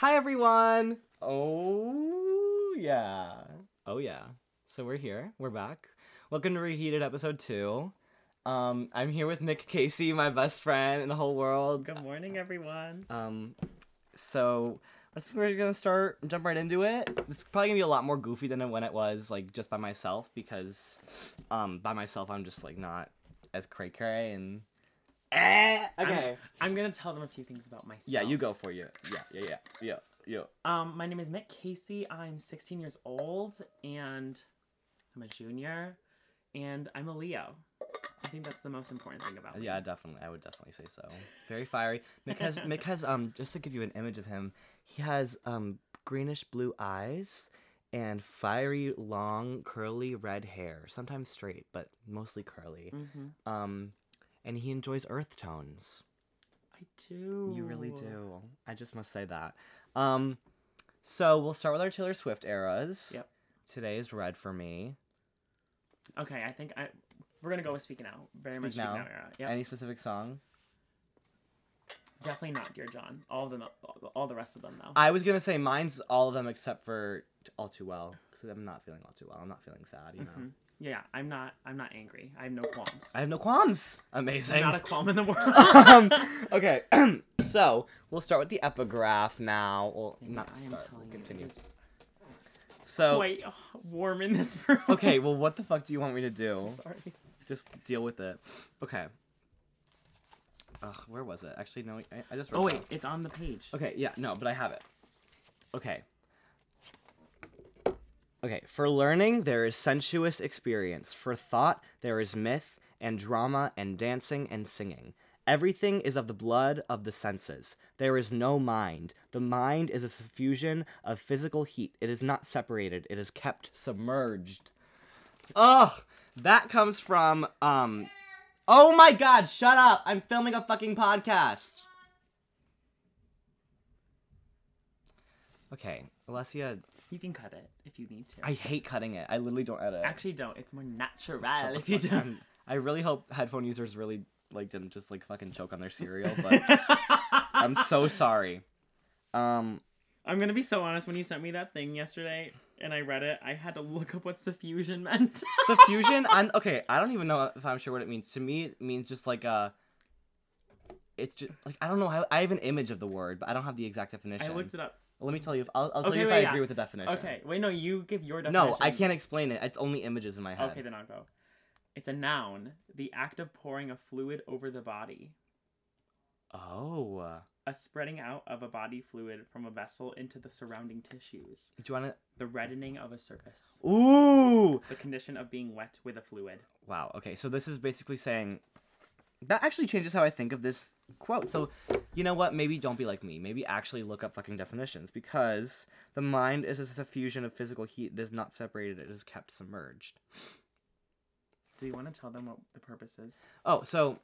Hi everyone. Oh yeah. Oh yeah. So we're here. We're back. Welcome to Reheated episode 2. Um I'm here with Mick Casey, my best friend in the whole world. Good morning, everyone. Um so let's we're going to start and jump right into it. It's probably going to be a lot more goofy than it when it was like just by myself because um by myself I'm just like not as cray cray and eh, okay. I'm gonna tell them a few things about myself. Yeah, you go for you. Yeah, yeah, yeah. Yeah. Yeah. Um, my name is Mick Casey. I'm 16 years old, and I'm a junior, and I'm a Leo. I think that's the most important thing about me. Yeah, definitely. I would definitely say so. Very fiery. Mick has Mick has um just to give you an image of him, he has um greenish blue eyes and fiery long curly red hair, sometimes straight, but mostly curly. hmm Um and he enjoys earth tones. I do. You really do. I just must say that. Um so we'll start with our Taylor Swift eras. Yep. Today is red for me. Okay, I think I we're gonna go with Speak Now. Very Speak much Speak Now. Now era. Yeah. Any specific song? Definitely not Dear John. All of them. All the rest of them though. I was gonna say mine's all of them except for All Too Well because I'm not feeling all too well. I'm not feeling sad, you know. Mhm. Yeah, I'm not. I'm not angry. I have no qualms. I have no qualms. Amazing. Not a qualm in the world. um, okay, so we'll start with the epigraph now. Well, And not I am start. We'll you, continue. So quite warm in this room. okay, well, what the fuck do you want me to do? Sorry. Just deal with it. Okay. Ugh, where was it? Actually, no. I, I just. wrote Oh it wait, it's on the page. Okay, yeah, no, but I have it. Okay. Okay, for learning, there is sensuous experience. For thought, there is myth and drama and dancing and singing. Everything is of the blood of the senses. There is no mind. The mind is a suffusion of physical heat. It is not separated. It is kept submerged. Ugh, that comes from um. Oh my God! Shut up! I'm filming a fucking podcast. Okay, Alessia, You can cut it if you need to. I hate cutting it. I literally don't edit. Actually, don't. It's more natural if you do. up. I really hope headphone users really like didn't just like fucking choke on their cereal, but I'm so sorry. Um, I'm gonna be so honest. When you sent me that thing yesterday and I read it, I had to look up what suffusion meant. suffusion. I'm okay. I don't even know if I'm sure what it means. To me, it means just like a. It's just like I don't know. I, I have an image of the word, but I don't have the exact definition. I looked it up. Let me tell you. If, I'll, I'll tell Okay, you if wait, I yeah. agree with the definition. Okay, wait, no, you give your definition. No, I can't explain it. It's only images in my head. Okay, then I'll go. It's a noun. The act of pouring a fluid over the body. Oh. A spreading out of a body fluid from a vessel into the surrounding tissues. Do you want to? The reddening of a surface. Ooh. The condition of being wet with a fluid. Wow. Okay, so this is basically saying that actually changes how I think of this quote. So, you know what? Maybe don't be like me. Maybe actually look up fucking definitions because the mind is a suffusion of physical heat. It is not separated. It is kept submerged. Do you want to tell them what the purpose is? Oh, so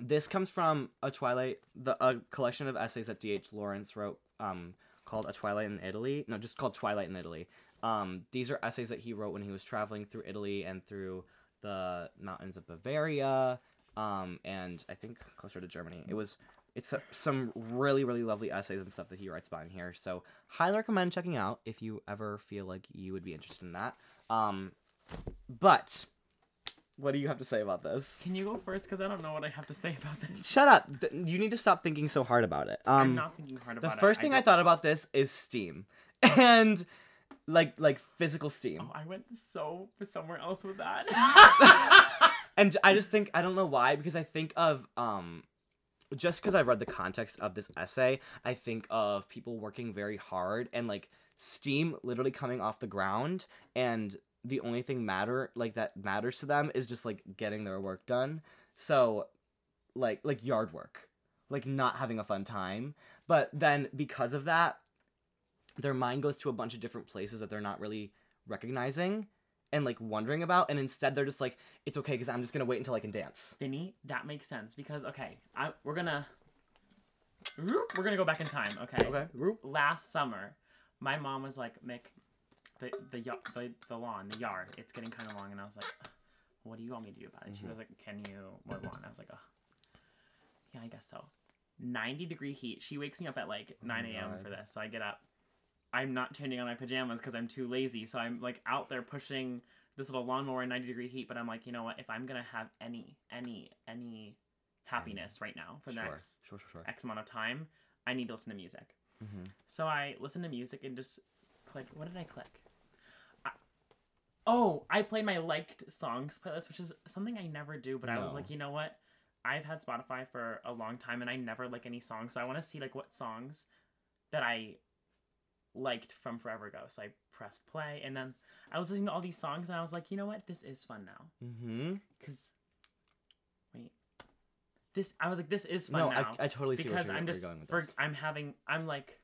this comes from a Twilight, the a collection of essays that D.H. Lawrence wrote, um, called "A Twilight in Italy." No, just called "Twilight in Italy." Um, these are essays that he wrote when he was traveling through Italy and through the mountains of Bavaria, um, and I think closer to Germany. It was. It's uh, some really, really lovely essays and stuff that he writes about in here. So, highly recommend checking out if you ever feel like you would be interested in that. Um, but what do you have to say about this? Can you go first? Because I don't know what I have to say about this. Shut up. You need to stop thinking so hard about it. Um, I'm not thinking hard about it. The first thing I, just- thought about this is Steam, and like like physical Steam, Oh, I went so somewhere else with that. and I just think I don't know why because I think of um, just because I've read the context of this essay, I think of people working very hard and like Steam literally coming off the ground and the only thing matter like that matters to them is just like getting their work done. So like like yard work. Like not having a fun time. But then because of that, their mind goes to a bunch of different places that they're not really recognizing and like wondering about and instead they're just like it's okay because i'm just gonna wait until i can dance Vinny, that makes sense because okay, I, we're gonna we're gonna go back in time. Okay. okay Last summer, my mom was like, "Mick, the the ya- the, the lawn, the yard, it's getting kind of long," and I was like, "What do you want me to do about it?" She Mhm. was like, "Can you mow the lawn?" I was like, "Oh, yeah, I guess so." 90 degree heat. She wakes me up at like 9 a.m. For this. So I get up. I'm not turning on my pajamas because I'm too lazy. So I'm like out there pushing this little lawnmower in 90 degree heat. But I'm like, you know what? If I'm going to have any, any, any happiness right now for the sure. next sure, sure, sure. X amount of time, I need to listen to music. hmm So I listen to music and just click. What did I click? I, oh, I played my liked songs playlist, which is something I never do. But I was like, you know what? I've had Spotify for a long time, and I never like any songs. So I want to see like what songs that I liked from forever ago. So I pressed play, and then I was listening to all these songs, and I was like, you know what? This is fun now. Mm-hmm. Cause wait, this I was like, this is fun No, now I, I totally see because what you're, I'm just you're going with for. I'm having I'm like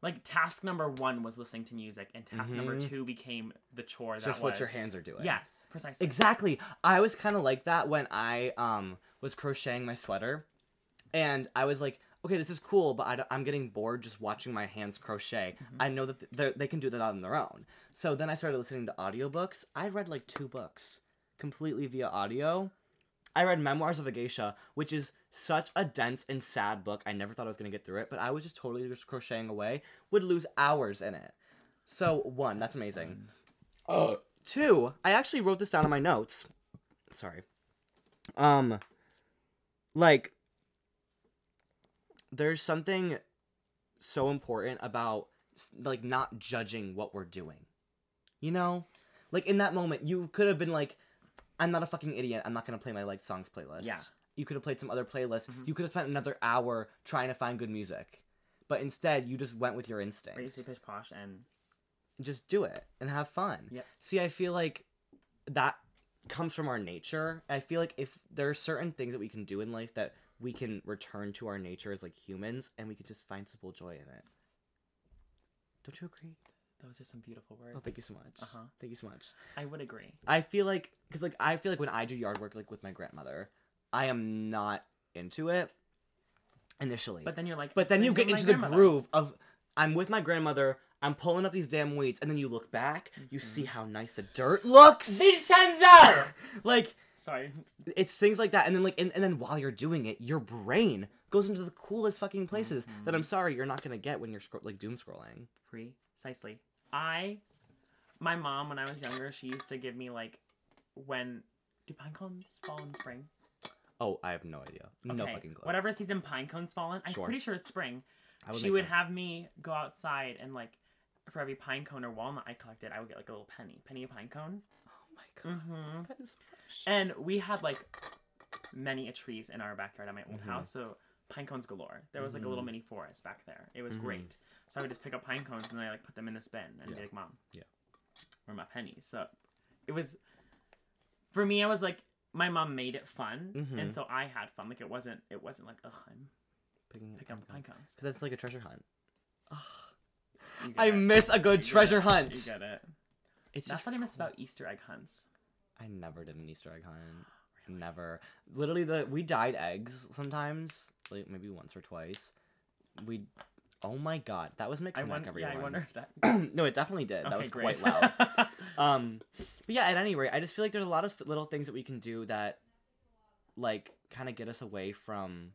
like task number one was listening to music and task number Mhm. two became the chore that Just was what your hands are doing. yes precisely Exactly. I was kind of like that when I um was crocheting my sweater, and I was like, okay, this is cool, but I, am getting bored just watching my hands crochet. Mm-hmm. I know that they they can do that on their own. So then I started listening to audiobooks. I read like two books completely via audio. I read Memoirs of a Geisha, which is such a dense and sad book. I never thought I was gonna get through it, but I was just totally just crocheting away. Would lose hours in it. So one, that's amazing. Uh, two, I actually wrote this down in my notes. Sorry. Um, like, there's something so important about like not judging what we're doing. You know, like in that moment, you could have been like, "I'm not a fucking idiot. I'm not gonna play my liked songs playlist." Yeah. You could have played some other playlist. Mhm. You could have spent another hour trying to find good music, but instead you just went with your instinct Crazy Pish Posh and just do it and have fun. Yep. See, I feel like that comes from our nature. I feel like if there are certain things that we can do in life that we can return to our nature as like humans and we can just find simple joy in it. Don't you agree? those are some beautiful words Oh, thank you so much. Uh-huh. Thank you so much. I would agree I feel like cuz like I feel like when I do yard work like with my grandmother, I am not into it initially. but then you're like But then you get into the groove of I'm with my grandmother, I'm pulling up these damn weeds, and then you look back, you see Mm-hmm. how nice the dirt looks. Vincenzo like sorry it's things like that, and then like and, and then while you're doing it, your brain goes into the coolest fucking places that Mm-hmm. I'm sorry you're not gonna get when you're scro- like doom scrolling. precisely I my mom when I was younger she used to give me like when do pine cones fall in spring Oh, I have no idea, no fucking clue. Whatever season pine cones fall in, I'm Sure. pretty sure it's spring. That she would sense. have me go outside and like for every pine cone or walnut I collected, I would get like a little penny, penny a pine cone. Oh my god, Mm-hmm. that is. And we had like many a trees in our backyard at my old Mhm. house, so pine cones galore. There was like a little Mhm. mini forest back there. It was Mhm. great. So I would just pick up pine cones and then I like put them in this bin and be like, "Mom, Yeah. where my pennies?" So it was for me. I was like, my mom made it fun, Mhm. and so I had fun. Like it wasn't. It wasn't like, "Ugh, I'm picking up picking up pine cones." because that's like a treasure hunt. I it. miss a good You treasure hunt. You get it. It's That's just what I miss about Easter egg hunts. I never did an Easter egg hunt. Never. Literally, the we dyed eggs sometimes, like maybe once or twice. We. Oh my god, that was mixing wonder. everyone. Yeah, I wonder if that. no, it definitely did. that was great. quite loud. um, but yeah, at any rate, I just feel like there's a lot of little things that we can do that, like, kind of get us away from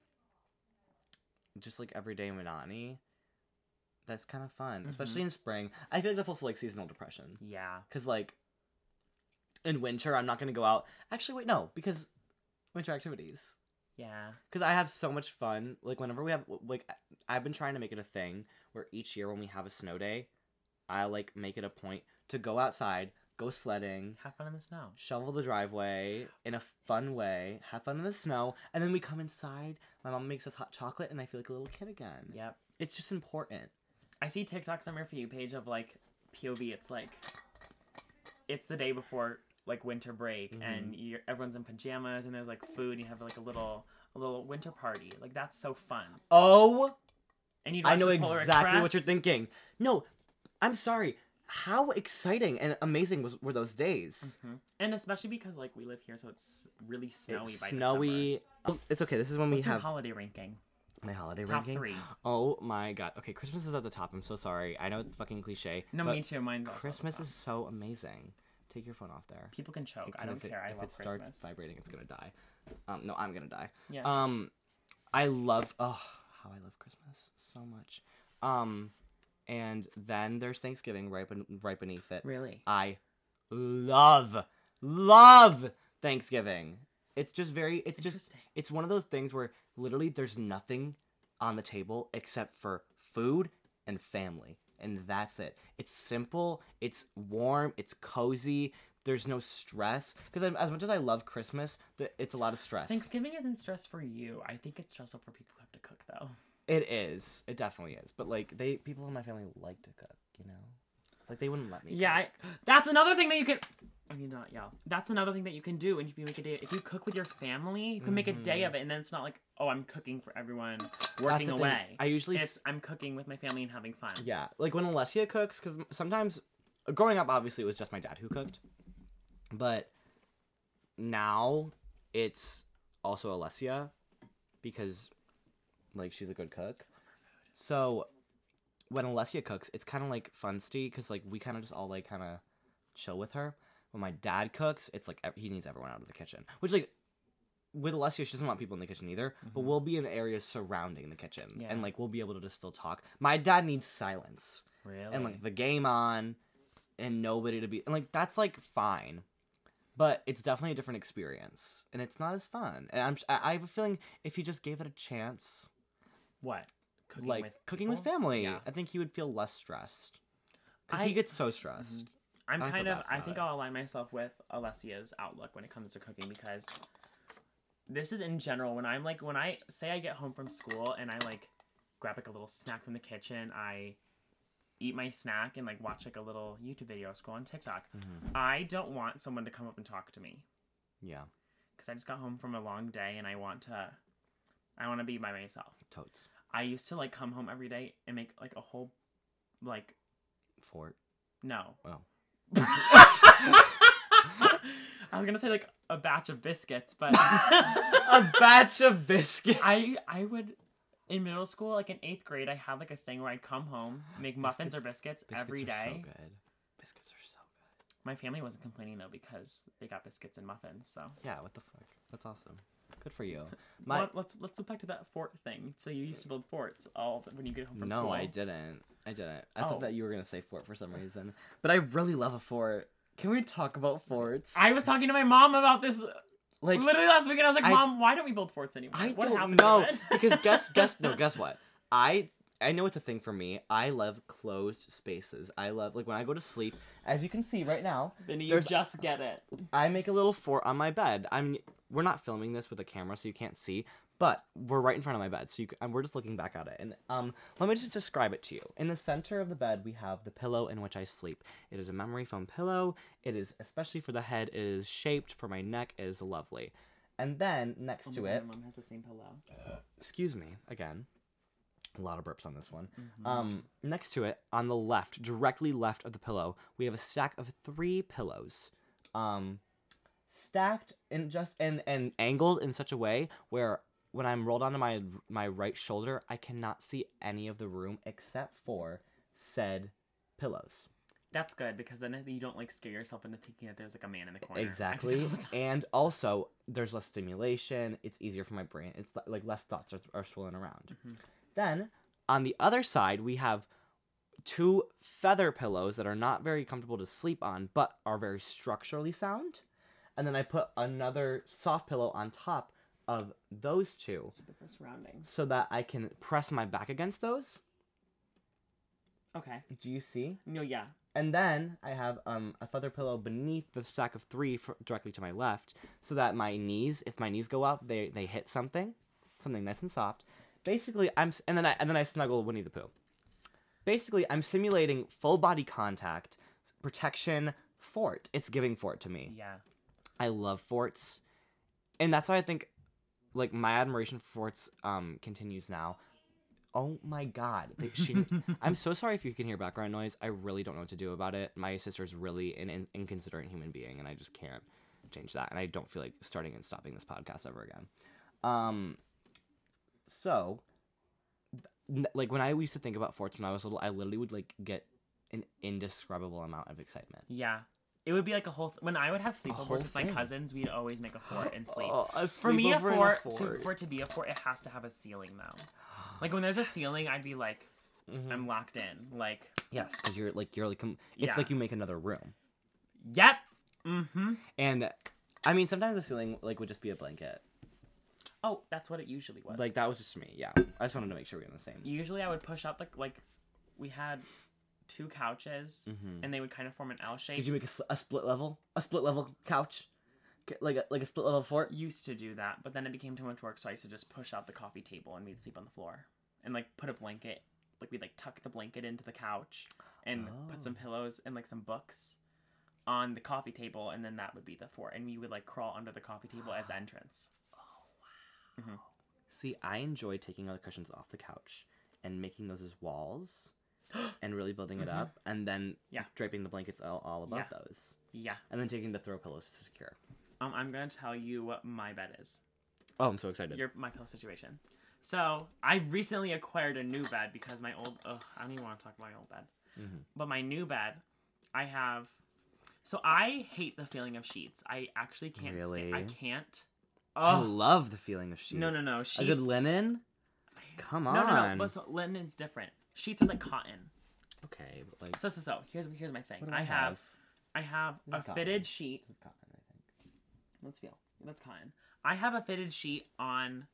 just like everyday monotony. That's kind of fun, especially Mm-hmm. in spring. I feel like that's also like seasonal depression. yeah. Because, like, in winter, I'm not going to go out. Actually, wait, no, because winter activities. Yeah. Because I have so much fun. Like, whenever we have, like, I've been trying to make it a thing where each year when we have a snow day, I, like, make it a point to go outside, go sledding, Have fun in the snow. shovel the driveway in a fun way, have fun in the snow, and then we come inside. My mom makes us hot chocolate, and I feel like a little kid again. Yep. It's just important. I see TikToks on my for you page of like POV. It's like it's the day before like winter break, Mhm. and you're, everyone's in pajamas, and there's like food. And you have like a little a little winter party. Like that's so fun. Oh And you I know exactly what you're thinking. No, I'm sorry. How exciting and amazing was were those days? hmm And especially because like we live here, so it's really snowy It's by snowy. Oh, it's okay. This is when December. we have holiday ranking? my holiday Top ranking. three. Oh my god. Okay, Christmas is at the top. I'm so sorry. I know it's fucking cliche. No, me too. Mine's also at the Christmas is so amazing. Take your phone off there. People can choke. I don't if it- care. I if love it starts Christmas. vibrating, it's gonna die. Um, no, I'm gonna die. yeah. Um, I love. Oh, how I love Christmas so much. Um, and then there's Thanksgiving right, ben- right beneath it. Really? I love, love Thanksgiving. It's just very, it's just, it's one of those things where literally there's nothing on the table except for food and family. And that's it. It's simple, it's warm, it's cozy. There's no stress. Because as much as I love Christmas, it's a lot of stress. Thanksgiving isn't stress for you. I think it's stressful for people who have to cook though. It is. It definitely is. But like they people in my family like to cook, you know? Like they wouldn't let me. Yeah. I, that's another thing that you can. I mean, not yeah. That's another thing that you can do. And if you make a day, if you cook with your family, you can make a day Mhm. of it, and then it's not like, oh, I'm cooking for everyone, working the thing. away. I usually It's I'm cooking with my family and having fun. Yeah, like when Alessia cooks, because sometimes growing up, obviously, it was just my dad who cooked, but now it's also Alessia because like she's a good cook. So when Alessia cooks, it's kind of like funsty because like we kind of just all like kind of chill with her. When my dad cooks, it's like he needs everyone out of the kitchen, which like. With Alessia, she doesn't want people in the kitchen either, but Mhm. we'll be in the areas surrounding the kitchen, Yeah. and like we'll be able to just still talk. My dad needs silence Really? and like the game on and nobody to be and like that's like fine but it's definitely a different experience and it's not as fun and i'm i I have a feeling if he just gave it a chance what? Cooking like with cooking with family Yeah. i think he would feel less stressed because he gets so stressed Mhm. I'm I kind of. I think it. I'll align myself with Alessia's outlook when it comes to cooking because this is in general when I'm like when I say I get home from school and I like grab like a little snack from the kitchen, I eat my snack and like watch like a little YouTube video, or scroll on TikTok. Mhm. I don't want someone to come up and talk to me yeah because I just got home from a long day and I want to. I want to be by myself. totes I used to like come home every day and make like a whole, like fort no, well I was gonna say like a batch of biscuits, but a batch of biscuits I I would in middle school, like in eighth grade, I had like a thing where I'd come home, make muffins or biscuits, every day. biscuits every are so good biscuits are so good My family wasn't complaining though because they got biscuits and muffins. So yeah what the fuck that's awesome good for you my Let- let's let's go back to that fort thing. So you used to build forts all when you get home from no, school. No, I didn't. I didn't. I Oh. thought that you were gonna say fort for some reason. But I really love a fort. Can we talk about forts? I was talking to my mom about this uh, like. literally last week, and I was like, I- "Mom, why don't we build forts anymore? I what don't happened to know it?" because guess guess no guess what I I know it's a thing for me. I love closed spaces. I love like when I go to sleep. As you can see right now, Then you just get it. I make a little fort on my bed. I'm we're not filming this with a camera, so you can't see, but we're right in front of my bed, so you c- and we're just looking back at it. And um, let me just describe it to you. In the center of the bed, we have the pillow in which I sleep. It is a memory foam pillow. It is especially for the head. It is shaped for my neck. It is lovely. And then next Oh to my it, God, mom has the same pillow. excuse me again. A lot of burps on this one. Mhm. Um, next to it, on the left, directly left of the pillow, we have a stack of three pillows. Um, stacked and just and and angled in such a way where when I'm rolled onto my my right shoulder, I cannot see any of the room except for said pillows. That's good because then you don't like scare yourself into thinking that there's like a man in the corner. I do that Exactly. all the time. and also, there's less stimulation. It's easier for my brain. It's like less thoughts are, are swirling around. Mhm. Then, on the other side, we have two feather pillows that are not very comfortable to sleep on, but are very structurally sound. And then I put another soft pillow on top of those two Super for surroundings. so that I can press my back against those. Okay. Do you see? No, yeah. And then I have um, a feather pillow beneath the stack of three for, directly to my left, so that my knees, if my knees go up, they, they hit something, something nice and soft. Basically, I'm and then I and then I snuggle Winnie the Pooh. Basically, I'm simulating full body contact, protection, fort. It's giving fort to me. Yeah. I love forts, and that's why I think, like my admiration for forts um continues now. Oh my god, they, she I'm so sorry if you can hear background noise. I really don't know what to do about it. My sister's really an in- inconsiderate human being, and I just can't change that. And I don't feel like starting and stopping this podcast ever again. Um, so, like when I used to think about forts when I was little, I literally would like get an indescribable amount of excitement. Yeah. It would be like a whole. Th- when I would have sleepovers with my thing. cousins, we'd always make a fort and sleep. Oh, a for me, a sleepover in fort, to, for it to be a fort, it has to have a ceiling though. Like when there's a ceiling, I'd be like, Mhm. I'm locked in. Like, Yes, because you're like you're like com- it's Yeah. like you make another room. yep. Mm-hmm. And I mean, sometimes the ceiling like would just be a blanket. Oh, that's what it usually was. Like that was just me. Yeah, I just wanted to make sure we were on the same. usually I would push up like like we had two couches Mhm. and they would kind of form an L shape. Did you make a, a split level, a split level couch, like a like a split level fort? used to do that, but then it became too much work, so I used to just push out the coffee table and we'd sleep on the floor and like put a blanket, like we'd like tuck the blanket into the couch and put some Oh. pillows and like some books on the coffee table, and then that would be the fort, and we would like crawl under the coffee table as the entrance. See, I enjoy taking all the cushions off the couch and making those as walls, and really building it Mhm. up, and then Yeah. draping the blankets all, all above Yeah. those, Yeah. and then taking the throw pillows to secure. Um, I'm gonna tell you what my bed is. Oh, I'm so excited. your my pillow situation. So I recently acquired a new bed because my old ugh, I don't even want to talk about my old bed. Mhm. But my new bed, I have. So I hate the feeling of sheets. I actually can't. Sta- I can't. I Oh love the feeling of sheets. no no no sheets. A good linen. Come No no no. on. But so linen's different. Sheets are like cotton. Okay, but like, So so so here's here's my thing. I have I have This a fitted sheet. This is cotton, I think. Let's feel. Let's cotton. I have a fitted sheet on,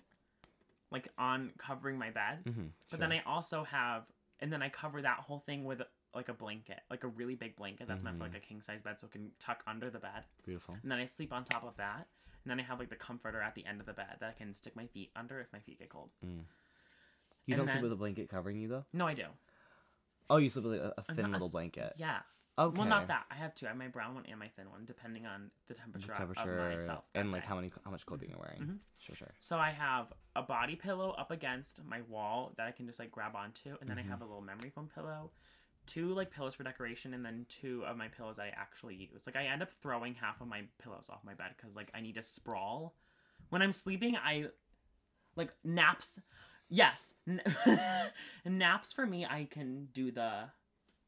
like on covering my bed. Mm-hmm. But then I also have, and then I cover that whole thing with like a blanket, like a really big blanket that's meant for Mhm. like a king size bed, so it can tuck under the bed. beautiful. And then I sleep on top of that, and then I have like the comforter at the end of the bed that I can stick my feet under if my feet get cold. You And don't sleep then- with a blanket covering you though. No, I do. Oh, you sleep with a, a I'm thin not a little s- blanket. Yeah. Okay. Well, not that. I have two. I have my brown one and my thin one, depending on the The temperature, temperature of myself. that and like day. how many how much clothing you're wearing. Mhm. Sure, sure. So I have a body pillow up against my wall that I can just like grab onto, and then Mhm. I have a little memory foam pillow, two like pillows for decoration, and then two of my pillows I actually use. Like I end up throwing half of my pillows off my bed because like I need to sprawl. When I'm sleeping, I like naps. Yes, naps for me. I can do the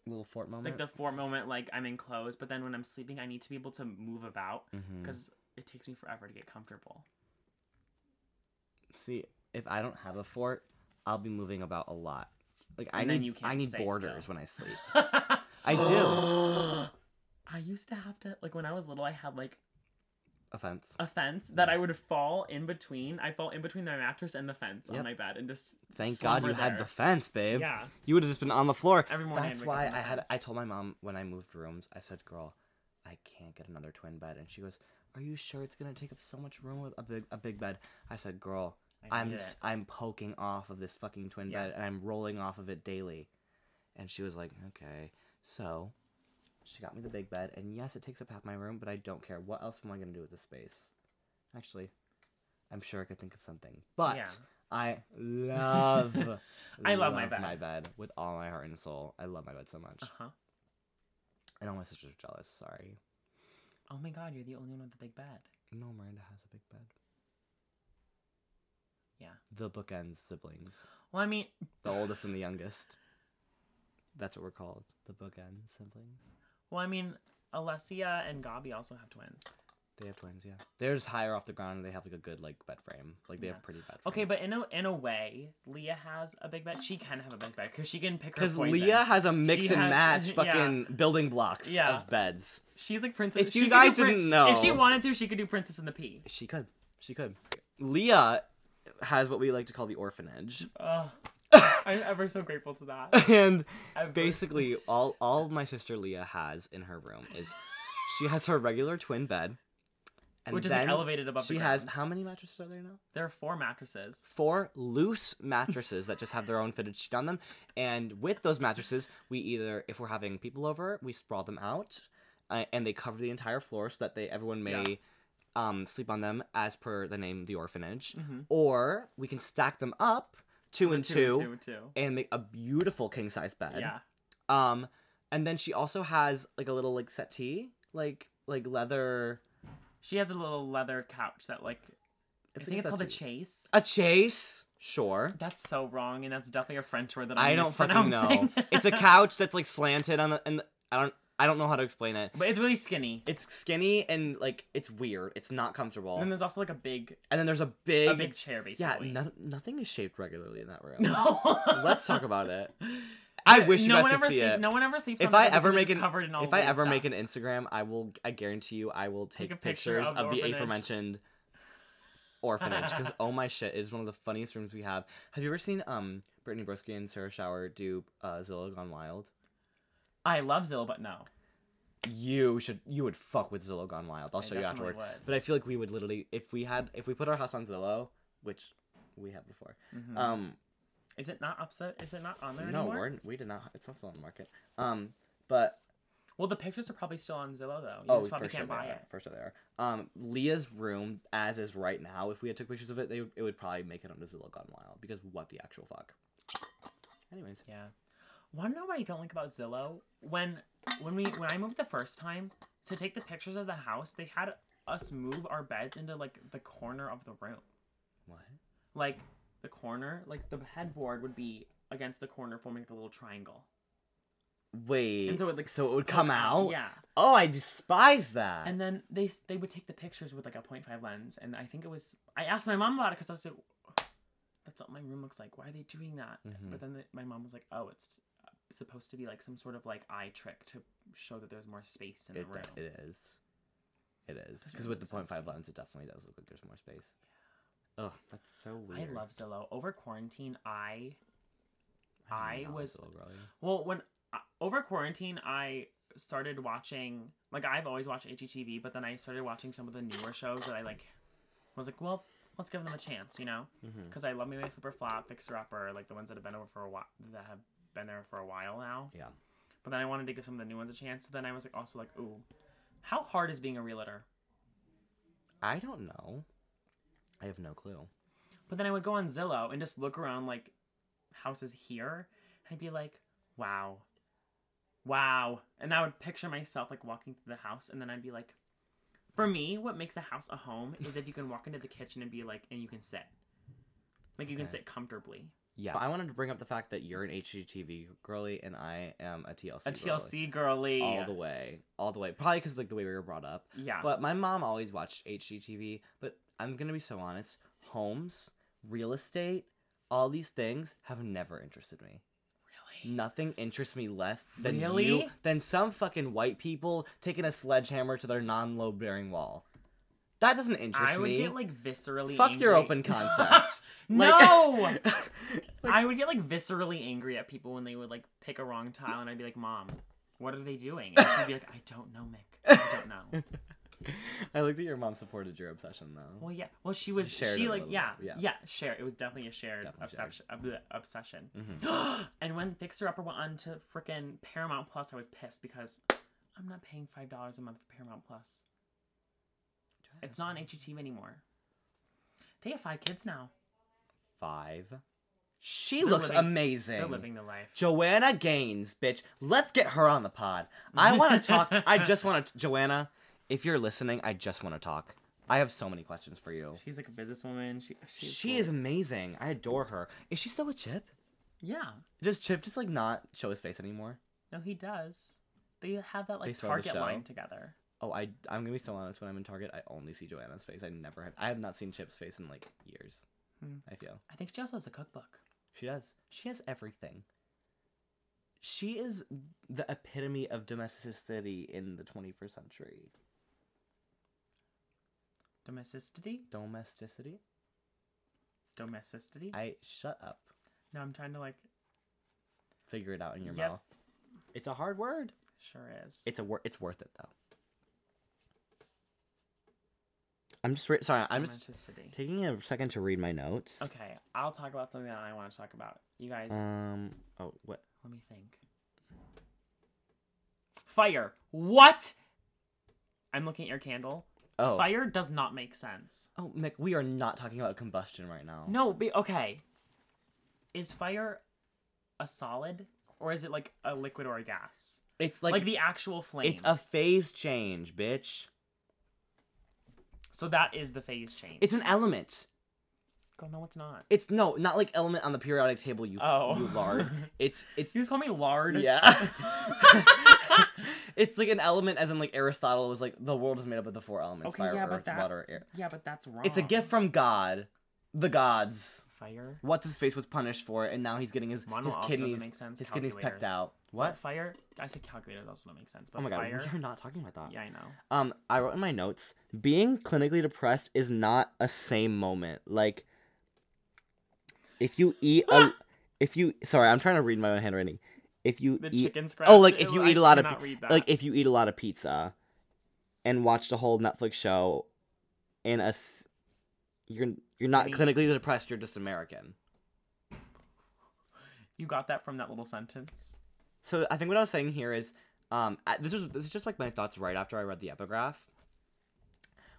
Little fort moment. like the fort moment, like I'm enclosed. But then when I'm sleeping, I need to be able to move about mm-hmm. because it takes me forever to get comfortable. See, if I don't have a fort, I'll be moving about a lot. Like I And then need I need borders still. when I sleep. I do. I used to have to like when I was little. I had like A fence. a fence that I would fall in between. I fall in between the mattress and the fence Yep. on my bed and just Thank God you slumber had there. the fence, babe. Yeah, You would have just been on the floor. Every morning I'd That's wake up why on the I had. fence. I told my mom when I moved rooms. I said, "Girl, I can't get another twin bed," and she goes, "Are you sure it's gonna take up so much room with a big a big bed?" I said, "Girl, I I'm needed s- it. I'm poking off of this fucking twin Yeah. bed and I'm rolling off of it daily." And she was like, "Okay." So, she got me the big bed, and yes, it takes up half my room, but I don't care. What else am I gonna do with this space? Actually, I'm sure I could think of something. But Yeah. I love, I love my bed. my bed with all my heart and soul. I love my bed so much. Uh huh. I know my sisters are jealous. Sorry. Oh my God, you're the only one with the big bed. No, Miranda has a big bed. Yeah. The bookends siblings. Well, I mean, The oldest and the youngest. That's what we're called. The bookend siblings. Well, I mean, Alessia and Gabi also have twins. They have twins, yeah. They're just higher off the ground and they have like a good like bed frame. Like they Yeah. have pretty bed frames. Okay, but in a in a way, Leah has a big bed. She can have a big bed because she can pick her because. Leah has a mix She and has- match yeah. fucking building blocks Yeah. of beds. She's like princess. If you guys Prin- didn't know, if she wanted to, she could do Princess and the Pea. she could, she could. Leah has what we like to call the orphanage, Ugh. I'm ever so grateful to that. and Ever. basically all all my sister Leah has in her room is she has her regular twin bed, and which is elevated above the she has how many mattresses are there now? There are four mattresses. Four loose mattresses that just have their own fitted sheet on them, and with those mattresses, we either if we're having people over, we sprawl them out, uh, and they cover the entire floor so that they everyone may. Yeah. Um, sleep on them as per the name, the orphanage, Mhm. or we can stack them up two and two, two, two. and make a beautiful king size bed. Yeah. Um, and then she also has like a little like settee, like like leather. She has a little leather couch that like It's I think it's called a chaise. A chaise, sure. That's so wrong, and that's definitely a French word that I'm I don't fucking know. It's a couch that's like slanted on the and the- I don't. I don't know how to explain it. But it's really skinny. It's skinny and like it's weird. It's not comfortable. And then there's also like a big, And then there's a big, a big chair yeah. basically. No, nothing is shaped regularly in that room. No. Let's talk about it. I wish you no guys one could ever see sleep- it. No one ever sleeps. if on the I bed ever because make it's an covered in all if I weird ever make stuff. an Instagram, I will. I guarantee you, I will take, Take a picture pictures of the of the orphanage. aforementioned orphanage because oh my shit, it is one of the funniest rooms we have. Have you ever seen um Brittany Broski and Sarah Schauer do uh, Zillow Gone Wild? I love Zillow, but no. You should. You would fuck with Zillow Gone Wild. I'll I show you definitely afterward. would. But I feel like we would literally, if we had, if we put our house on Zillow, which we have before. Mhm. Um, is it not upset? Is it not on there no, anymore? we're, we did not. It's not still on the market. Um, but Well, the pictures are probably still on Zillow though. You oh, just probably for sure can't they buy are. it. For sure they are. Um, Leah's room, as is right now, if we had took pictures of it, they it would probably make it onto Zillow Gone Wild because what the actual fuck. Anyways, Yeah. Wanna know what I don't like about Zillow? When when we when I moved the first time to take the pictures of the house, they had us move our beds into like the corner of the room. what? Like the corner, like the headboard would be against the corner forming like a little triangle. Wait. And so it would like so it would come out. Yeah. Oh, I despise that. And then they they would take the pictures with like a 0.5 lens, and I think it was I asked my mom about it because I said, "That's what my room looks like. Why are they doing that?" Mhm. But then the, my mom was like, "Oh, it's supposed to be like some sort of like eye trick to show that there's more space in it, the room." de- it is. It is because with the make point sense five lens, it definitely does look like there's more space. Ugh, that's so weird. I love Zillow. Over quarantine, I I a was- Zillow well when uh, over quarantine I started watching like I've always watched HGTV, but then I started watching some of the newer shows that I like. was like, well, let's give them a chance, you know. Because I love Me Way Flip or Flop, Fixer Upper, like the ones that have been over for a while, that have been there for a while now. Yeah. But then I wanted to give some of the new ones a chance. So then I was like, also like, ooh, how hard is being a realtor? I don't know. I have no clue. But then I would go on Zillow and just look around like houses here, and I'd be like, wow, wow, and I would picture myself like walking through the house, and then I'd be like, for me, what makes a house a home is if you can walk into the kitchen and be like, and you can sit, like you can sit comfortably. Yeah. I wanted to bring up the fact that you're an HGTV girly and I am a TLC. A. TLC girly. All the way. All the way. Probably because like the way we were brought up. Yeah. But my mom always watched HGTV. But I'm gonna be so honest. Homes, real estate, all these things have never interested me. really? Nothing interests me less than you than some fucking white people taking a sledgehammer to their non-load bearing wall. That doesn't interest me. I would me. get like viscerally. Fuck your open concept. no. Like- I would get like viscerally angry at people when they would like pick a wrong tile, and I'd be like, "Mom, what are they doing?" And she'd be like, "I don't know, Mick. I don't know." I like that your mom supported your obsession though. Well, yeah. Well, she was. She like yeah, yeah. yeah, Share. It was definitely a shared Definitely obsession. ob- obsession. Mhm. and when Fixer Upper went on to frickin' Paramount Plus, I was pissed because I'm not paying five dollars a month for Paramount Plus. It's not an HGTV anymore. They have five kids now. Five. She They're looks living- amazing. They're living the life. Joanna Gaines, bitch. Let's get her on the pod. I want to talk. I just want to. Joanna, if you're listening, I just want to talk. I have so many questions for you. She's like a businesswoman. She she's She cool. is amazing. I adore her. Is she still with Chip? Yeah. Does Chip just like not show his face anymore? No, he does. They have that They like the Target show? line together. Oh, I I'm gonna be so honest. When I'm in Target, I only see Joanna's face. I never have. I have not seen Chip's face in like years. Hmm. I feel I think she also has a cookbook. she does. She has everything. She is the epitome of domesticity in the 21st century. Domesticity? Domesticity? Domesticity? I shut up. no, I'm trying to like. Figure it out in your Yep. mouth. It's a hard word. Sure is. It's a wor- It's worth it though. I'm just re- sorry. I'm just taking a second to read my notes. Okay, I'll talk about something that I want to talk about. You guys, Um. Oh, what? let me think. Fire. What? I'm looking at your candle. Oh. Fire does not make sense. Oh, Mick, we are not talking about combustion right now. No, but okay. Is fire a solid or is it like a liquid or a gas? It's Like, like, the actual flame. it's a phase change, bitch. So that is the phase change. It's an element. Go no, it's not. It's no, not like element on the periodic table. You Oh. you lard. It's it's You just call me lard. yeah. it's like an element, as in like Aristotle was like the world is made up of the four elements: Okay, fire, yeah, but earth, that- water, air. yeah, but that's wrong. It's a gift from God, the gods. Fire. What's his face was punished for it, and now he's getting his Mono his kidneys make sense. his kidneys pecked out. But What? fire? I said calculators also don't make sense. But Oh my god, fire. we are not talking about that. Yeah, I know. Um, I wrote in my notes, being clinically depressed is not a same moment. Like, if you eat a, if you sorry, I'm trying to read my own handwriting. If you The eat, chicken scratch. oh, like if you eat a lot of, pi- like if you eat a lot of pizza, and watch a whole Netflix show, in a, s- you're you're not Me. clinically depressed. You're just American. you got that from that little sentence. So I think what I was saying here is, um, I- this was this is just like my thoughts right after I read the epigraph,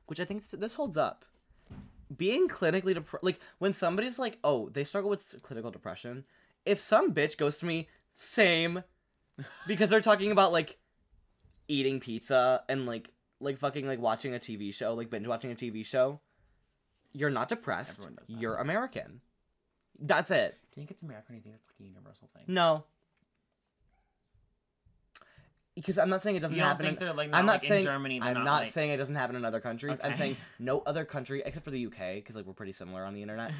which I think this, this holds up. Being clinically depressed, like when somebody's like, oh, they struggle with clinical depression. If some bitch goes to me, same, because they're talking about like eating pizza and like like fucking like watching a TV show, like binge watching a TV show. You're not depressed. Everyone does that. You're American. That's it. Do you think it's American? Or do you think it's like a universal thing? No. Because I'm not saying it doesn't you don't happen. think in, they're like I'm not, not like, saying in Germany? I'm not, not like... saying it doesn't happen in other countries. I'm saying no other country except for the UK because like we're pretty similar on the internet.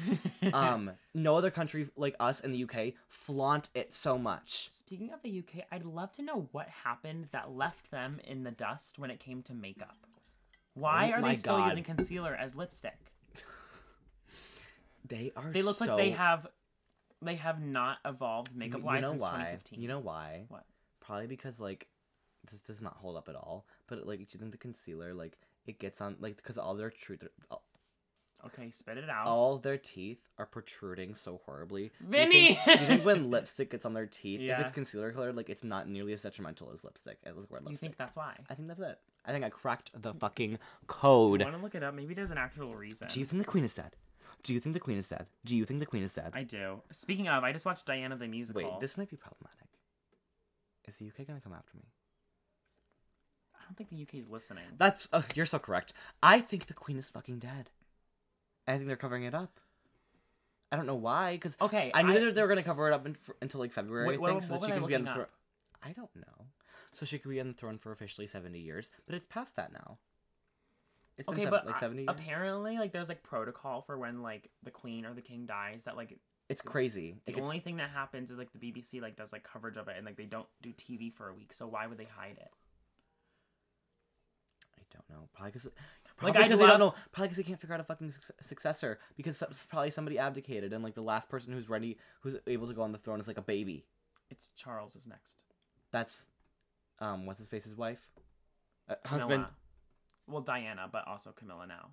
um, no other country like us in the UK flaunt it so much. Speaking of the UK, I'd love to know what happened that left them in the dust when it came to makeup. Why Oh are they still God. using concealer as lipstick? They are. They look so... like they have they have not evolved makeup you wise know since why? 2015. You know why? What? Probably because like this does not hold up at all. But like, do you think the concealer like it gets on like because all their truth Okay, spit it out. all their teeth are protruding so horribly. Do you Vinny! think- Do you think, when lipstick gets on their teeth, if it's concealer colored, like it's not nearly as detrimental as lipstick? As lipstick. you think that's why? I think that's it. I think I cracked the fucking Do code. you want to look it up? Maybe there's an actual reason. Do you think the queen is dead? Do you think the queen is dead? Do you think the queen is dead? I do. Speaking of, I just watched Diana the musical. Wait, this might be problematic. Is the UK gonna come after me? I don't think the UK's listening. That's uh, you're so correct. I think the queen is fucking dead. I think they're covering it up. I don't know why, because Okay, I knew that they were gonna cover it up in, until like February, Wait, I what- think, so what that she can be on the throne. I don't know. So she could be on the throne for officially seventy years, but it's past that now. It's been okay, seven, but like seventy years. apparently, like, there's like protocol for when like the queen or the king dies. That like it's crazy. the Like, it's- only thing that happens is like the BBC like does like coverage of it, and like they don't do TV for a week. So why would they hide it? I don't know. Probably because. Like, because they don't know. Probably because they can't figure out a fucking suc- successor. Because probably somebody abdicated, and like the last person who's ready, who's able to go on the throne, is like a baby. It's Charles is next. That's, um, what's his face's wife, uh, husband. Well, Diana, but also Camilla now.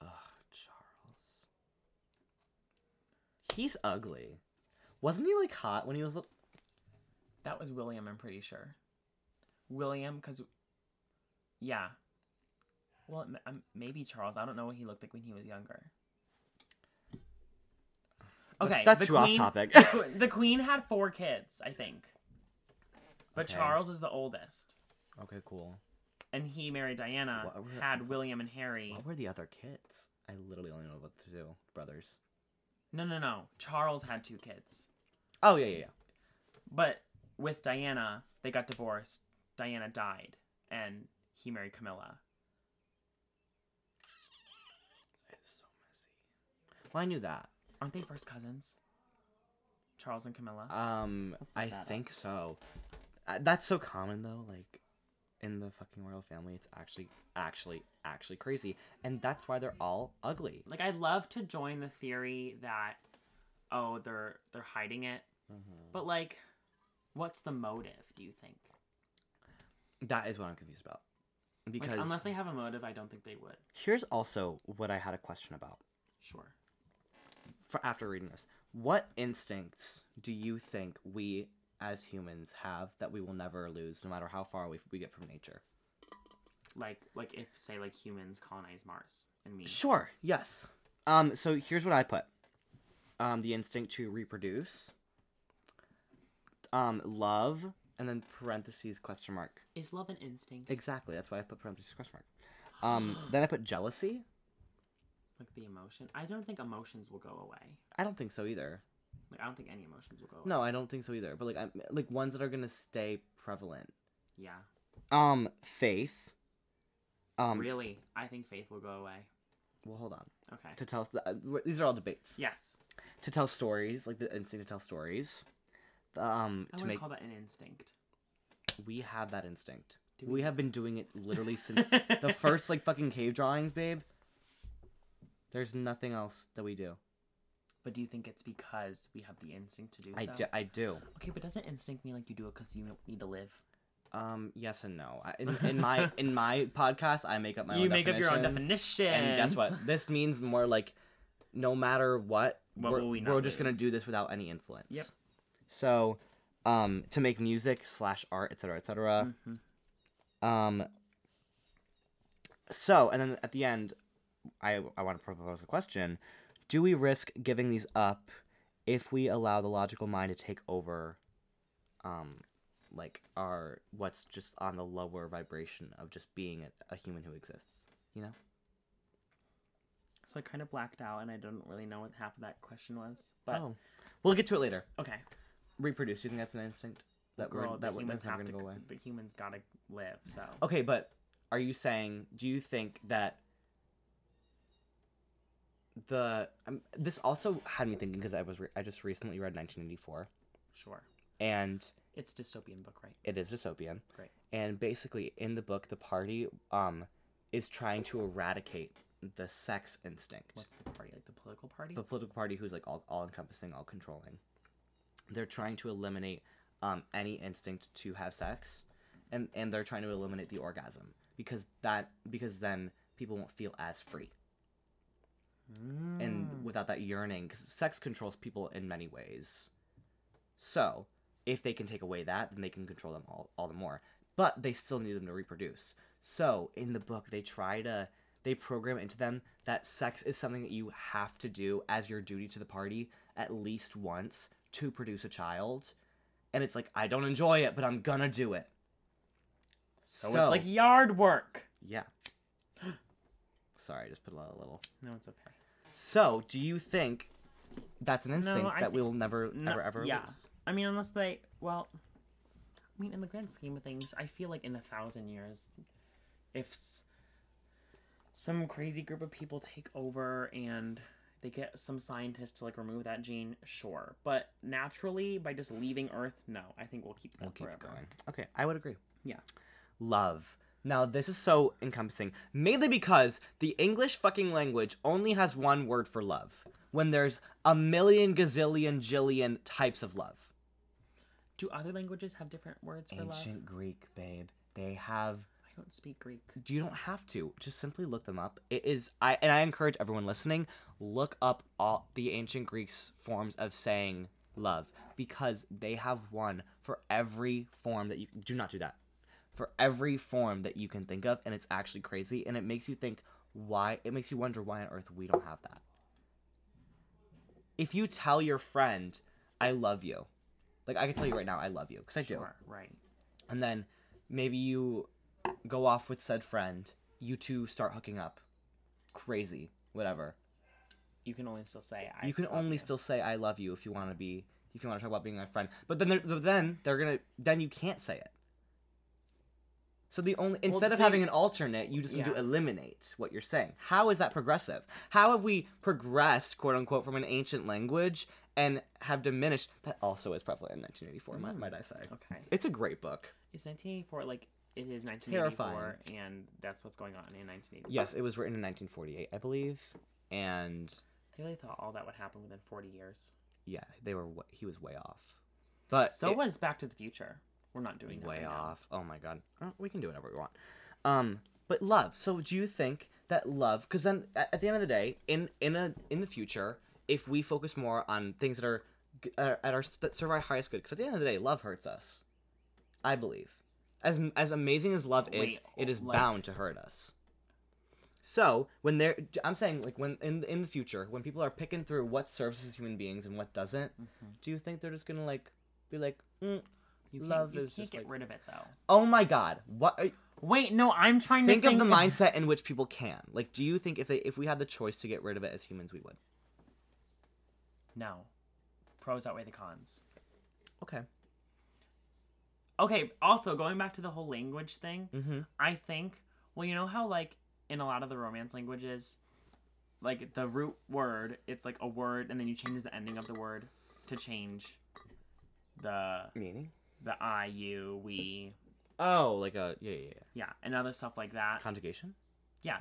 Ugh, Charles. He's ugly. Wasn't he like hot when he was? That was William, I'm pretty sure. William, because. Yeah. Well, m- um, maybe Charles. I don't know what he looked like when he was younger. Okay, that's the too off topic. the the queen had four kids, I think. But Okay. Charles is the oldest. Okay, cool. And he married Diana, What were- had William and Harry. What were the other kids? I literally only know about the two brothers. No, no, no. Charles had two kids. Oh yeah, yeah, yeah. But with Diana, they got divorced. Diana died, and he married Camilla. It's so messy. Well, I knew that. Aren't they first cousins? Charles and Camilla. Um, I that up. think so. Uh, that's so common though. Like in the fucking royal family, it's actually, actually, actually crazy, and that's why they're all ugly. like I'd love to join the theory that oh they're they're hiding it, mm-hmm. but like, what's the motive? Do you think? That is what I'm confused about. Like, Because unless they have a motive, I don't think they would. here's also what I had a question about. Sure. For after reading this, what instincts do you think we as humans have that we will never lose, no matter how far we, we get from nature? Like like if say like humans colonize Mars and me. Sure. Yes. Um. So here's what I put. Um. The instinct to reproduce. Um. Love, and then parentheses question mark. Is love an instinct? Exactly. That's why I put parentheses question mark. Um. then I put jealousy. Like the emotion. I don't think emotions will go away. I don't think so either. Like I don't think any emotions will go away. No, I don't think so either. But like, I'm, like ones that are gonna stay prevalent. Yeah. Um, faith. Um, really, I think faith will go away. well, hold on. Okay. To tell uh, these are all debates. Yes. To tell stories, like the instinct to tell stories. Um, I to would make call that an instinct. we have that instinct. Do we we? have been doing it literally since the first like fucking cave drawings, babe. There's nothing else that we do. But do you think it's because we have the instinct to do I, so? do, I do. Okay, but doesn't instinct mean like you do it because you need to live? Um, yes and no. I, in, in my in my podcast, I make up my you own make up your own definitions. definition. And guess what? This means more like, no matter what, What we're, will we we're just gonna lose? do this without any influence. Yep. So, um, to make music slash art, etc., etc. Mhm. Um. So, and then at the end, I I want to propose a question: Do we risk giving these up if we allow the logical mind to take over? Um, like our what's just on the lower vibration of just being a, a human who exists. You know. So I kind of blacked out, and I don't really know what half of that question was. But oh, we'll get to it later. okay, Reproduce. Do you think that's an instinct that girl, we're that humans have to. go away? The humans gotta live. So Okay, but are you saying? Do you think that the um, this also had me thinking because I was re- I just recently read 1984 sure, and it's dystopian book, right? it is dystopian. Great. And basically, in the book, the party um is trying to eradicate the sex instinct. What's the party like? The political party? the political party who's like all, all encompassing, all controlling. They're trying to eliminate um, any instinct to have sex, and and they're trying to eliminate the orgasm because that because then people won't feel as free and Mm. without that yearning because sex controls people in many ways. So if they can take away that, then they can control them all all the more. But they still need them to reproduce. So in the book, they try to they program into them that sex is something that you have to do as your duty to the party at least once to produce a child. And it's like I don't enjoy it, but I'm gonna do it. so, it's like yard work. yeah. Sorry, I just put a little. No, it's okay. So, do you think that's an instinct I that thi- we'll never, No, ever, ever yeah. lose? I mean, unless they, well, I mean, in the grand scheme of things, I feel like in a thousand years, if s- some crazy group of people take over and they get some scientists to like remove that gene, sure. But naturally, by just leaving Earth, no. I think we'll keep that We'll keep forever. going. Okay, I would agree. Yeah. Love. Now, this is so encompassing, mainly because the English fucking language only has one word for love, when there's a million gazillion jillion types of love. Do other languages have different words for love? Ancient Greek, babe. They have. I don't speak Greek. You don't have to. Just simply look them up. It is. I and I encourage everyone listening look up all the ancient Greeks forms of saying love because they have one for every form that you do not do that for every form that you can think of and it's actually crazy and it makes you think why it makes you wonder why on earth we don't have that. If you tell your friend i love you like i can tell you right now i love you because i do. Sure, right. and then maybe you go off with said friend you two start hooking up. Crazy whatever. You can only still say I you can only you. still say i love you if you want to be if you want to talk about being my friend. But then then they're gonna then you can't say it so the only instead of having an alternate you just need to eliminate what you're saying how is that progressive how have we progressed quote unquote from an ancient language and have diminished that also is prevalent in 1984 might, Mm. might i say Okay. it's a great book Is 1984 like it is 1984 Terrifying. and that's what's going on in 1984? Yes, it was written in 1948, I believe, and They really thought all that would happen within 40 years. yeah, they were he was way off. But So it- was Back to the Future. We're not doing that way right now. off. Oh my god, Uh, we can do whatever we want. Um, but love. So do you think that love? Because then at, the end of the day, in in a in the future, if we focus more on things that are uh, at our that serve our highest good, because at the end of the day, love hurts us. I believe, as as amazing as love is, Wait, it is like- bound to hurt us. So when they're, I'm saying like when in in the future, when people are picking through what serves as human beings and what doesn't, Mhm. do you think they're just gonna like be like, mm, You can't, Love you is can't just get like- rid of it though. Oh my god. What are, Wait, no, I'm trying think to think of the mindset in which people can. Like do you think if they if we had the choice to get rid of it as humans we would? No, pros outweigh the cons. Okay. Okay. Also, going back to the whole language thing, Mhm. I think. Well, you know how like in a lot of the romance languages, like the root word, it's like a word, and then you change the ending of the word to change the Meaning? The I, you, we, Oh, like a yeah, yeah, yeah. yeah, and other stuff like that. Conjugation? yeah.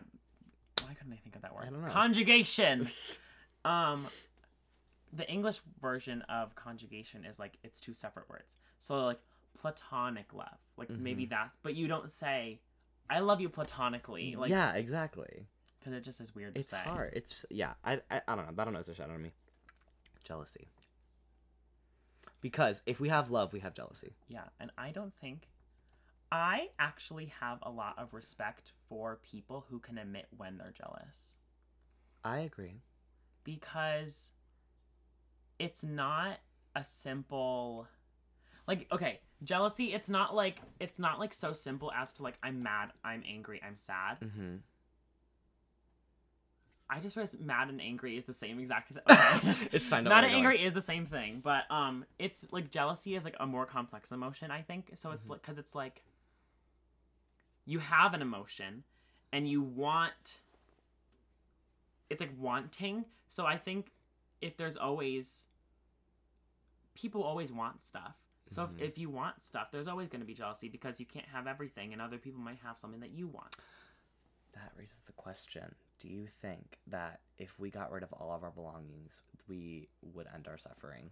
Why couldn't I think of that word? I don't know. Conjugation. um, the English version of conjugation is like it's two separate words. So like platonic love, like maybe that, but you don't say, "I love you platonically," like yeah, exactly. because it just is weird to It's say. hard. It's just, yeah. I, I I don't know. That don't know the shit out on me. Jealousy. Because if we have love, we have jealousy. Yeah, and I don't think I actually have a lot of respect for people who can admit when they're jealous I agree. because it's not a simple like okay, jealousy it's not like it's not like so simple as to like I'm mad, I'm angry, I'm sad. Mm-hmm. I just realized mad and angry is the same exact okay. It's fine, Mad and angry is the same thing, but um, it's like jealousy is like a more complex emotion. I think so. It's Mhm. like because it's like you have an emotion and you want. It's like wanting. So I think if there's always people always want stuff. So Mhm. if, if you want stuff, there's always going to be jealousy because you can't have everything, and other people might have something that you want. That raises the question: Do you think that if we got rid of all of our belongings, we would end our suffering?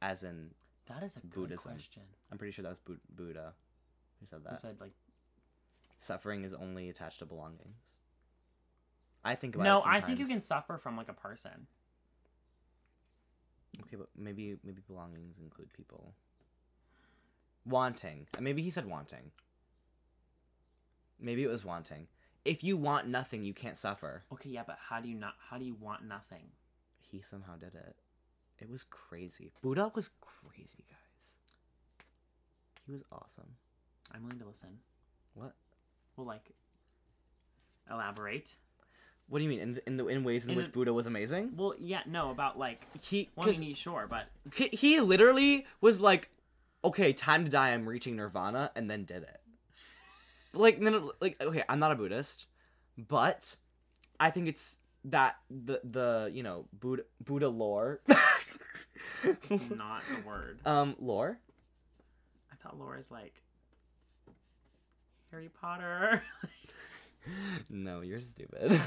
As in, That is a good Buddhism. question. I'm pretty sure that was Bu- Buddha who said Who that. said like Suffering is only attached to belongings. I think about it. no? I think you can suffer from like a person. Okay, but maybe maybe belongings include people. Wanting. Maybe he said wanting. Maybe it was wanting. If you want nothing, you can't suffer. Okay, yeah, but how do you not? How do you want nothing? He somehow did it. It was crazy. Buddha was crazy, guys. He was awesome. I'm willing to listen. What? Well, like, elaborate. What do you mean? In in, the, in ways in, In which the- Buddha was amazing? Well, yeah, no, about like He because to eat sure, but he, he literally was like, "Okay, time to die. I'm reaching nirvana," and then did it. Like no, no, like okay, I'm not a Buddhist, but I think it's that the the you know Buddha Buddha lore. it's not the word. um, lore. I thought lore is like Harry Potter. no, you're stupid.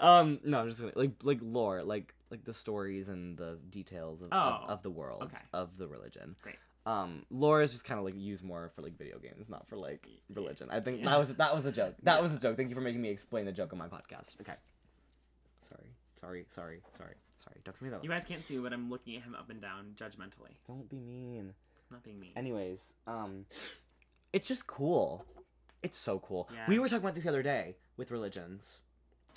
um, no, I'm just gonna like like lore, like like the stories and the details of, of, Oh, of the world okay. of the religion. Great. Um, lore is just kind of like used more for like video games, not for like religion. I think that was that was a joke. That was a joke. Thank you for making me explain the joke on my podcast. Okay. Sorry, sorry, sorry, sorry, sorry. Don't give me that. you guys can't see, but I'm looking at him up and down judgmentally. Don't be mean. Not being mean. Anyways, um, it's just cool. It's so cool. Yeah. We were talking about this the other day with religions.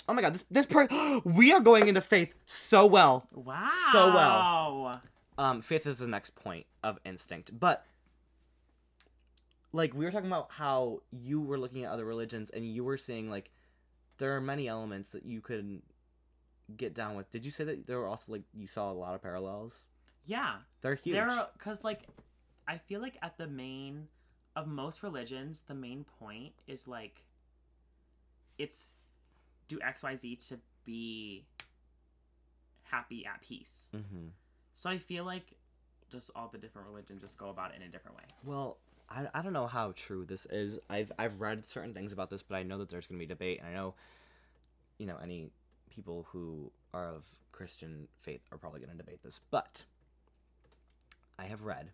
Oh my god, this this per we are going into faith so well. Wow. So well. Um, faith is the next point of instinct, but like we were talking about how you were looking at other religions and you were saying like there are many elements that you could get down with. Did you say that there were also like you saw a lot of parallels? Yeah. They're huge. There are because like I feel like at the main of most religions, the main point is like it's do X Y Z to be happy at peace. mm-hmm. So I feel like just all the different religions just go about it in a different way. Well, I, I don't know how true this is. I've I've read certain things about this, but I know that there's going to be debate, and I know, you know, any people who are of Christian faith are probably going to debate this. But I have read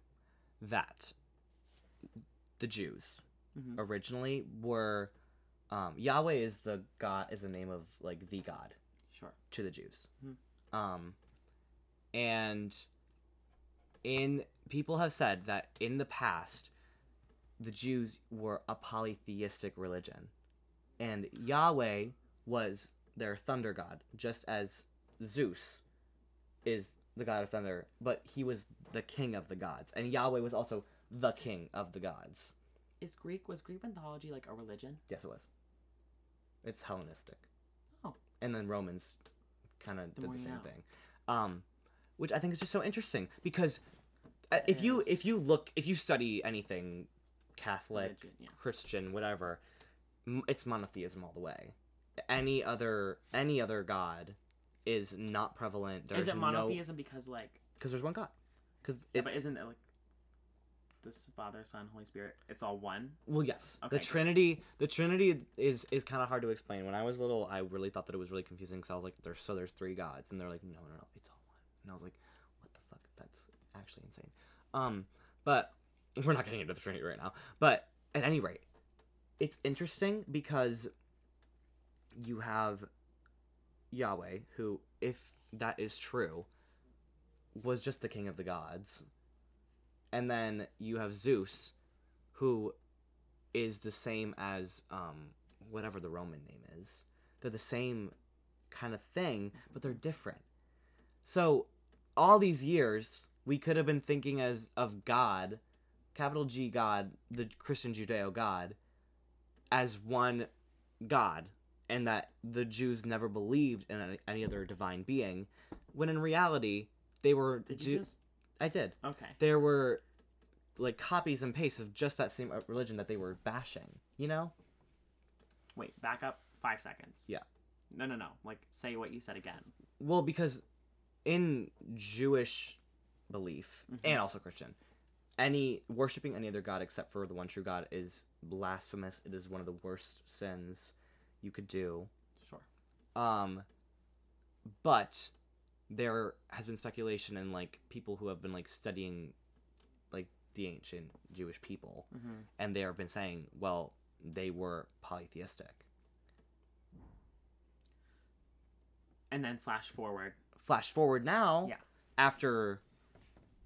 that the Jews Mhm. originally were um, Yahweh is the God is the name of like the God Sure. to the Jews. Mhm. Um, and in people have said that in the past, the Jews were a polytheistic religion, and Yahweh was their thunder god, just as Zeus is the god of thunder, but he was the king of the gods, and Yahweh was also the king of the gods. Is Greek was Greek mythology like a religion? Yes, it was. It's Hellenistic. Oh. And then Romans kind of did the same know. thing. Um, which I think is just so interesting because uh, if you if you look if you study anything Catholic, Religion, yeah. Christian, whatever, it's monotheism all the way. Any other any other god is not prevalent. There's is it no monotheism because like because there's one god. Because yeah, but isn't it like this Father, Son, Holy Spirit? It's all one. Well, yes. Okay, the. Trinity, the Trinity is is kind of hard to explain. When I was little, I really thought that it was really confusing because I was like, "There's so there's three gods," and they're like, "No, no, no, it's all one." And I was like, "What the fuck? That's actually insane." Um, but we're not getting into the Trinity right now. But at any rate, it's interesting because you have Yahweh, who, if that is true, was just the king of the gods, and then you have Zeus, who is the same as um whatever the Roman name is. They're the same kind of thing, but they're different. So all these years we could have been thinking as of God, capital G God, the Christian Judeo God, as one God, and that the Jews never believed in any, other divine being, when in reality they were. Did Ju- you just I did okay? there were like copies and pastes of just that same uh, religion that they were bashing you know Wait, back up five seconds. Yeah. No, no, no. Like say what you said again. well because in jewish belief Mhm. and also christian any worshiping any other god except for the one true god is blasphemous it is one of the worst sins you could do Sure. um but there has been speculation and like people who have been like studying like the ancient jewish people Mm-hmm. and they have been saying, well, they were polytheistic. And then flash forward. Flash forward now, Yeah. after,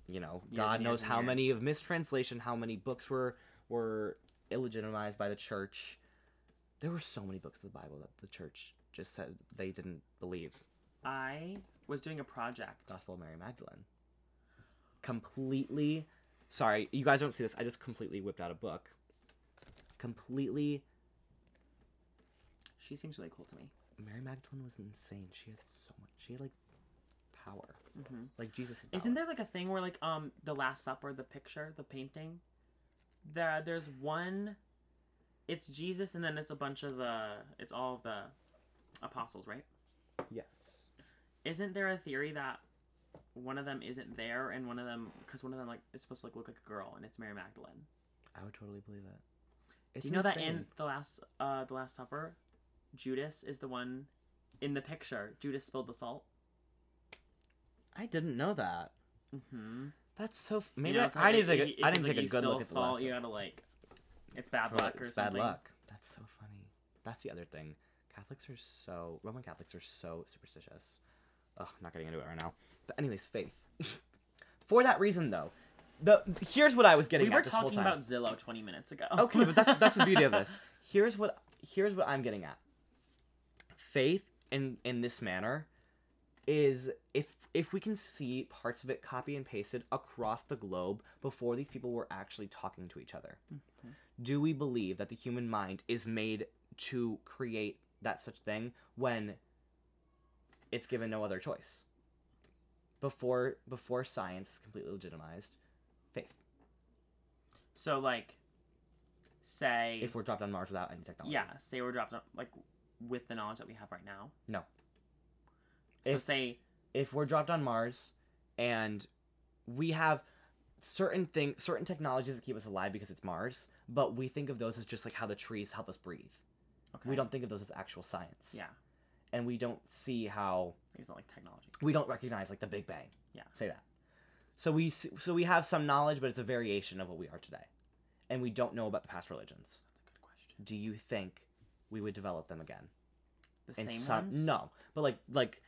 you know, Years God knows years how many of mistranslation, how many books were were illegitimized by the church. There were so many books of the Bible that the church just said they didn't believe. I was doing a project. Gospel of Mary Magdalene. Completely. Sorry, you guys don't see this. I just completely whipped out a book. Completely. She seems really cool to me. Mary Magdalene was insane. She had so much. She had like power. hmm Like Jesus. had Isn't there like a thing where like um the Last Supper, the picture, the painting, there there's one, it's Jesus and then it's a bunch of the it's all of the apostles, right? Yes. Isn't there a theory that one of them isn't there and one of them because one of them like is supposed to like, look like a girl and it's Mary Magdalene? I would totally believe that. It's Do you know that in the last uh the Last Supper, Judas is the one in the picture. Judas spilled the salt. I didn't know that. Mm-hmm. That's so. F- Maybe you know, I, it's I need to take. A, I to like, take a good look at the salt, last. You gotta like, it's bad luck or it's something. Bad luck. That's so funny. That's the other thing. Catholics are so Roman Catholics are so superstitious. Ugh, I'm not getting into it right now. But anyways, faith. For that reason, though, the here's what I was getting at. We were at this whole talking about Zillow 20 minutes ago. okay, but that's that's the beauty of this. Here's what here's what I'm getting at. Faith in in this manner is if if we can see parts of it copy and pasted across the globe before these people were actually talking to each other. Mhm. Do we believe that the human mind is made to create that such thing when it's given no other choice? Before before science is completely legitimized, faith. So like, say If we're dropped on Mars without any technology. yeah, say we're dropped on like with the knowledge that we have right now. No. So If- say if we're dropped on Mars and we have certain things, certain technologies that keep us alive because it's Mars, but we think of those as just like how the trees help us breathe. okay, We don't think of those as actual science. Yeah, And we don't see how it's not like technology. we don't recognize like the Big Bang. Yeah. Say that. So we so we have some knowledge, but it's a variation of what we are today, and we don't know about the past religions. That's a good question. Do you think we would develop them again? The same some ones? no but like like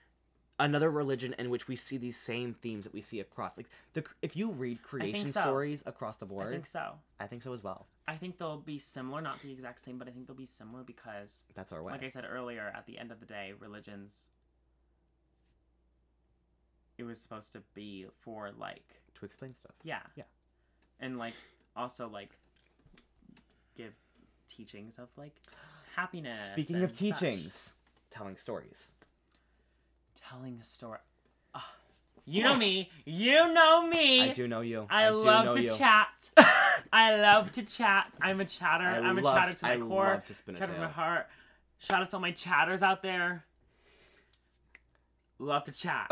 another religion in which we see these same themes that we see across like the if you read creation so. stories across the board. I think so. I think so as well I think they'll be similar, not the exact same, but I think they'll be similar because, that's our way like I said earlier, at the end of the day, religions it was supposed to be for like To explain stuff. yeah Yeah. and like also like give teachings of like happiness. Speaking of such. teachings, telling stories. Telling a story. Ah, you know me. You know me. I do know you. I, do love to you. chat. I love to chat. I'm a chatter. I I'm a chatter to my I core. love to spin a chatter to my heart. Shout out to all my chatters out there. Love to chat.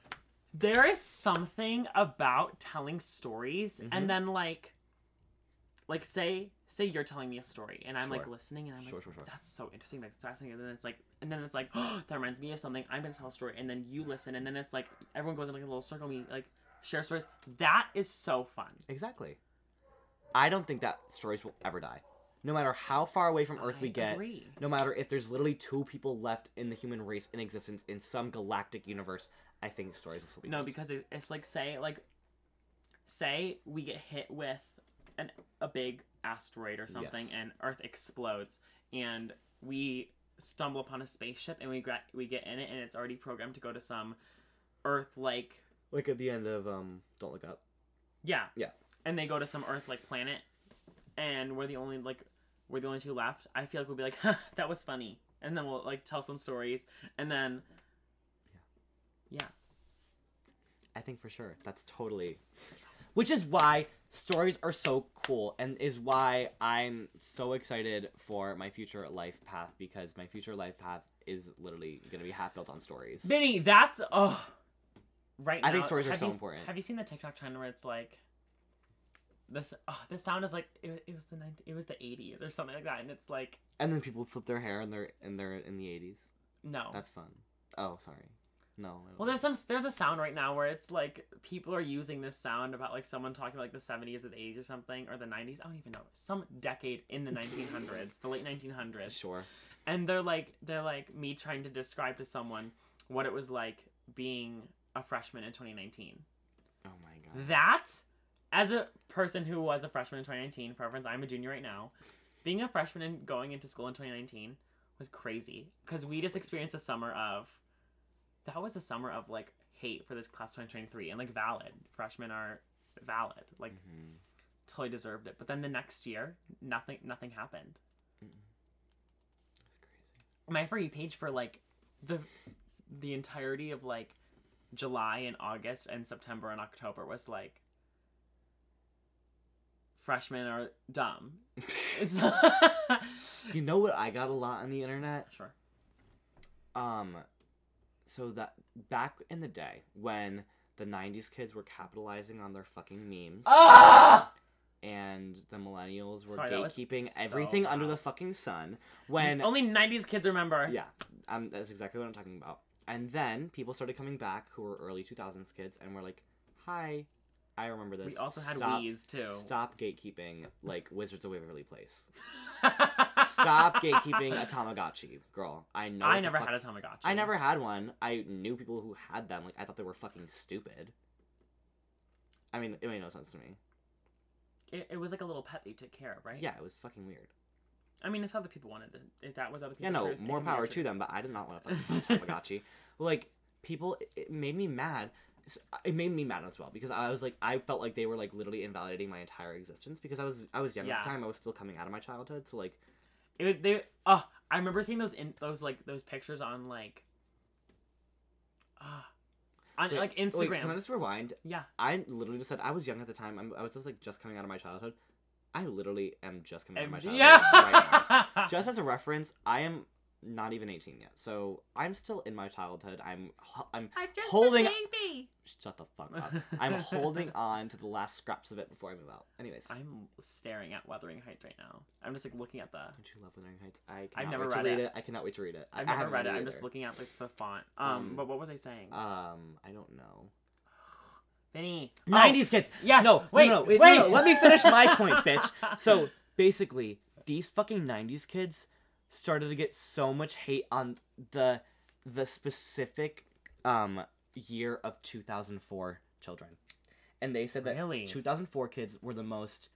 there is something about telling stories Mhm. and then like like say say you're telling me a story and I'm like listening and I'm Sure, like sure, sure. that's so interesting that's fascinating and then it's like and then it's like oh, that reminds me of something I'm gonna tell a story and then you listen and then it's like everyone goes in like a little circle me like share stories that is so fun Exactly. I don't think that stories will ever die. No matter how far away from Earth we get, agree. no matter if there's literally two people left in the human race in existence in some galactic universe, I think stories will still be No, because it's like say like say we get hit with an a big asteroid or something Yes. and Earth explodes and we stumble upon a spaceship and we gra- we get in it and it's already programmed to go to some Earth like like at the end of um Don't Look Up. yeah Yeah. and they go to some Earth like planet and we're the only like we're the only two left. I feel like we'll be like that was funny and then we'll like tell some stories and then yeah I think for sure. That's totally. Which is why stories are so cool and is why I'm so excited for my future life path because my future life path is literally going to be half built on stories. Vinny, that's oh. Right now, I think stories are so you, important. Have you seen the TikTok trend where it's like, this? Oh, this sound is like it, it was the 90, it was the eighties or something like that, and it's like And then people flip their hair and they're and they're in the 80s. no. That's fun. Oh, sorry. No. Well, there's some there's a sound right now where it's like people are using this sound about like someone talking about like the seventies or the eighties or something or the nineties. I don't even know some decade in the nineteen hundreds, the late nineteen hundreds. sure. and they're like they're like me trying to describe to someone what it was like being a freshman in 2019 Oh my god. that as a person who was a freshman in 2019 preference i'm a junior right now being a freshman and going into school in 2019 was crazy because we just experienced a summer of that was the summer of like hate for this class 2023 and like valid freshmen are valid like Mhm. totally deserved it but then the next year nothing nothing happened That's crazy. my for you page for like the the entirety of like July and August and September and October was like freshmen are dumb. It's you know what I got a lot on the internet? sure. Um, so that back in the day when the '90s kids were capitalizing on their fucking memes, Ah! and the millennials were Sorry, gatekeeping so everything under the fucking sun. When Only '90s kids remember. yeah, um, that's exactly what I'm talking about. And then people started coming back who were early 2000s kids and were like, "Hi, I remember this." We also had Stop- Wheeze too. Stop gatekeeping like Wizards of Waverly Place. Stop gatekeeping a Tamagotchi, girl. I know. I never fuck- had a Tamagotchi. I never had one. I knew people who had them. Like I thought they were fucking stupid. I mean, it made no sense to me. It, it was like a little pet that you took care of, right? Yeah, it was fucking weird. I mean, if other people wanted to, if that was other Yeah, people's no, truth, more can be your power to them. But I did not want to fucking Tamagotchi. Like people, it- it made me mad. It made me mad as well because I was like, I felt like they were like literally invalidating my entire existence because I was I was young at the time. I was still coming out of my childhood, so like, It would, they oh I remember seeing those in those like those pictures on like uh, on Wait, like wait, Instagram. can I just rewind? yeah. I literally just said I was young at the time. I'm, I was just like just coming out of my childhood. I literally am just coming out of my childhood. yeah. right now. just as a reference, I am not even 18 yet, so I'm still in my childhood. I'm I'm I'm just holding- a baby. shut the fuck up. I'm holding on to the last scraps of it before I move out. Anyways, I'm staring at Wuthering Heights right now. I'm just like looking at the. don't you love Wuthering Heights? I I've never read read it. it. I cannot wait to read it. I- I've I never haven't read it. I'm just looking at like the font. Um, Um, but what was I saying? Um, I don't know. Vinny. 90s kids. Yes. No, Wait. no, no, wait, wait. no, no, Let me finish my point, bitch. So basically, these fucking '90s kids started to get so much hate on the the specific um year of 2004 children, and they said that Really? 2004 kids were the most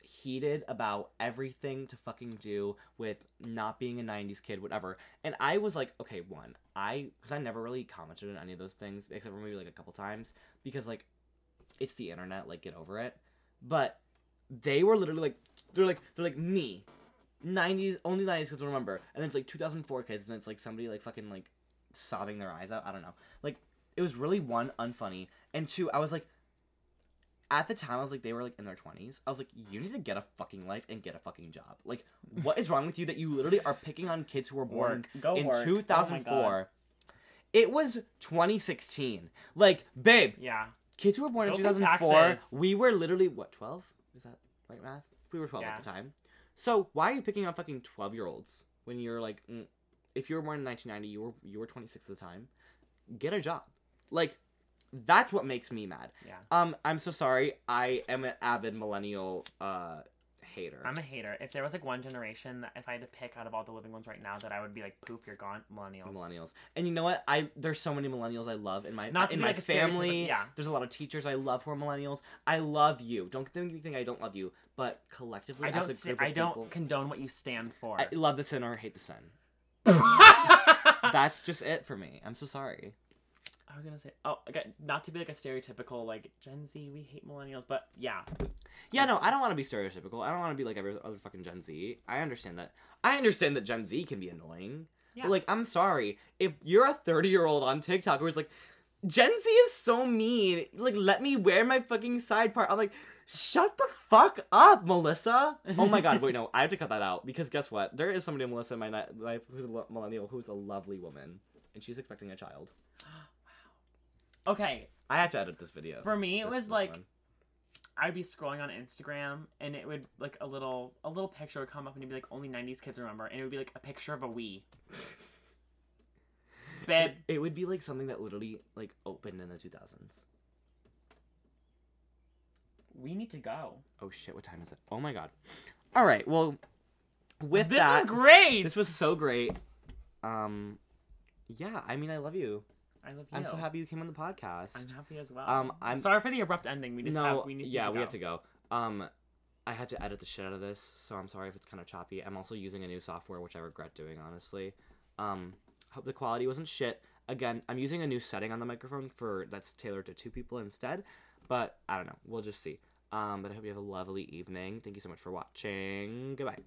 heated about everything to fucking do with not being a 90s kid whatever. And i was like okay one i because i never really commented on any of those things except for maybe like a couple times because like it's the internet like get over it. But they were literally like they're like they're like me 90s only 90s kids will remember. And then it's like 2004 kids and it's like somebody like fucking like sobbing their eyes out. I don't know. Like it was really one unfunny and two i was like at the time i was like they were like in their 20s i was like you need to get a fucking life and get a fucking job. Like what is wrong with you that you literally are picking on kids who were born Work. In work. Oh 2004 God. it was 2016 like babe Yeah. kids who were born in Go pay 2004 we were literally what 12 is that right math? We were 12 Yeah. at the time so why are you picking on fucking 12 year olds when you're like mm, if you were born in 1990 you were you were 26 at the time get a job. Like that's what makes me mad. Yeah. um i'm so sorry. I am an avid millennial uh hater I'm a hater. If there was like one generation that if I had to pick out of all the living ones right now that I would be like poof, you're gone, millennials. millennials and you know what i there's so many millennials i love in my Not in my like family yeah. there's a lot of teachers i love who are millennials i love you don't think you think i don't love you but collectively I as don't. a group of I don't people, condone what you stand for. I love the sin or hate the sin. That's just it for me. I'm so sorry. I was gonna say, oh, okay, not to be like a stereotypical like Gen Z, we hate millennials, but yeah, Yeah, no, I don't want to be stereotypical. I don't want to be like every other fucking Gen Z. I understand that. I understand that Gen Z can be annoying. yeah. But like, I'm sorry. If you're a 30 year old on TikTok who's like, Gen Z is so mean. Like, let me wear my fucking side part. I'm like, shut the fuck up, Melissa. Oh my god, wait, no, I have to cut that out because guess what? There is somebody, Melissa, in my life who's a millennial who's a lovely woman, and she's expecting a child. okay. I have to edit this video. For me, it This- was this like one. I'd be scrolling on Instagram and it would like a little a little picture would come up and it'd be like only '90s kids remember, and it would be like a picture of a Wii. Babe, It, it would be like something that literally like opened in the 2000s. we need to go. Oh shit, what time is it? Oh my god. All right, well, with this that, was great. this was so great. Um, yeah, I mean, I love you. I love you. I'm so happy you came on the podcast. I'm happy as well. Um, I'm- sorry for the abrupt ending. We just no, have we need. yeah, to we have to go. Um, I had to edit the shit out of this, so I'm sorry if it's kind of choppy. I'm also using a new software, which I regret doing, honestly. Um, hope the quality wasn't shit. Again, I'm using a new setting on the microphone for that's tailored to two people instead, but I don't know. We'll just see. Um, but I hope you have a lovely evening. Thank you so much for watching. Goodbye.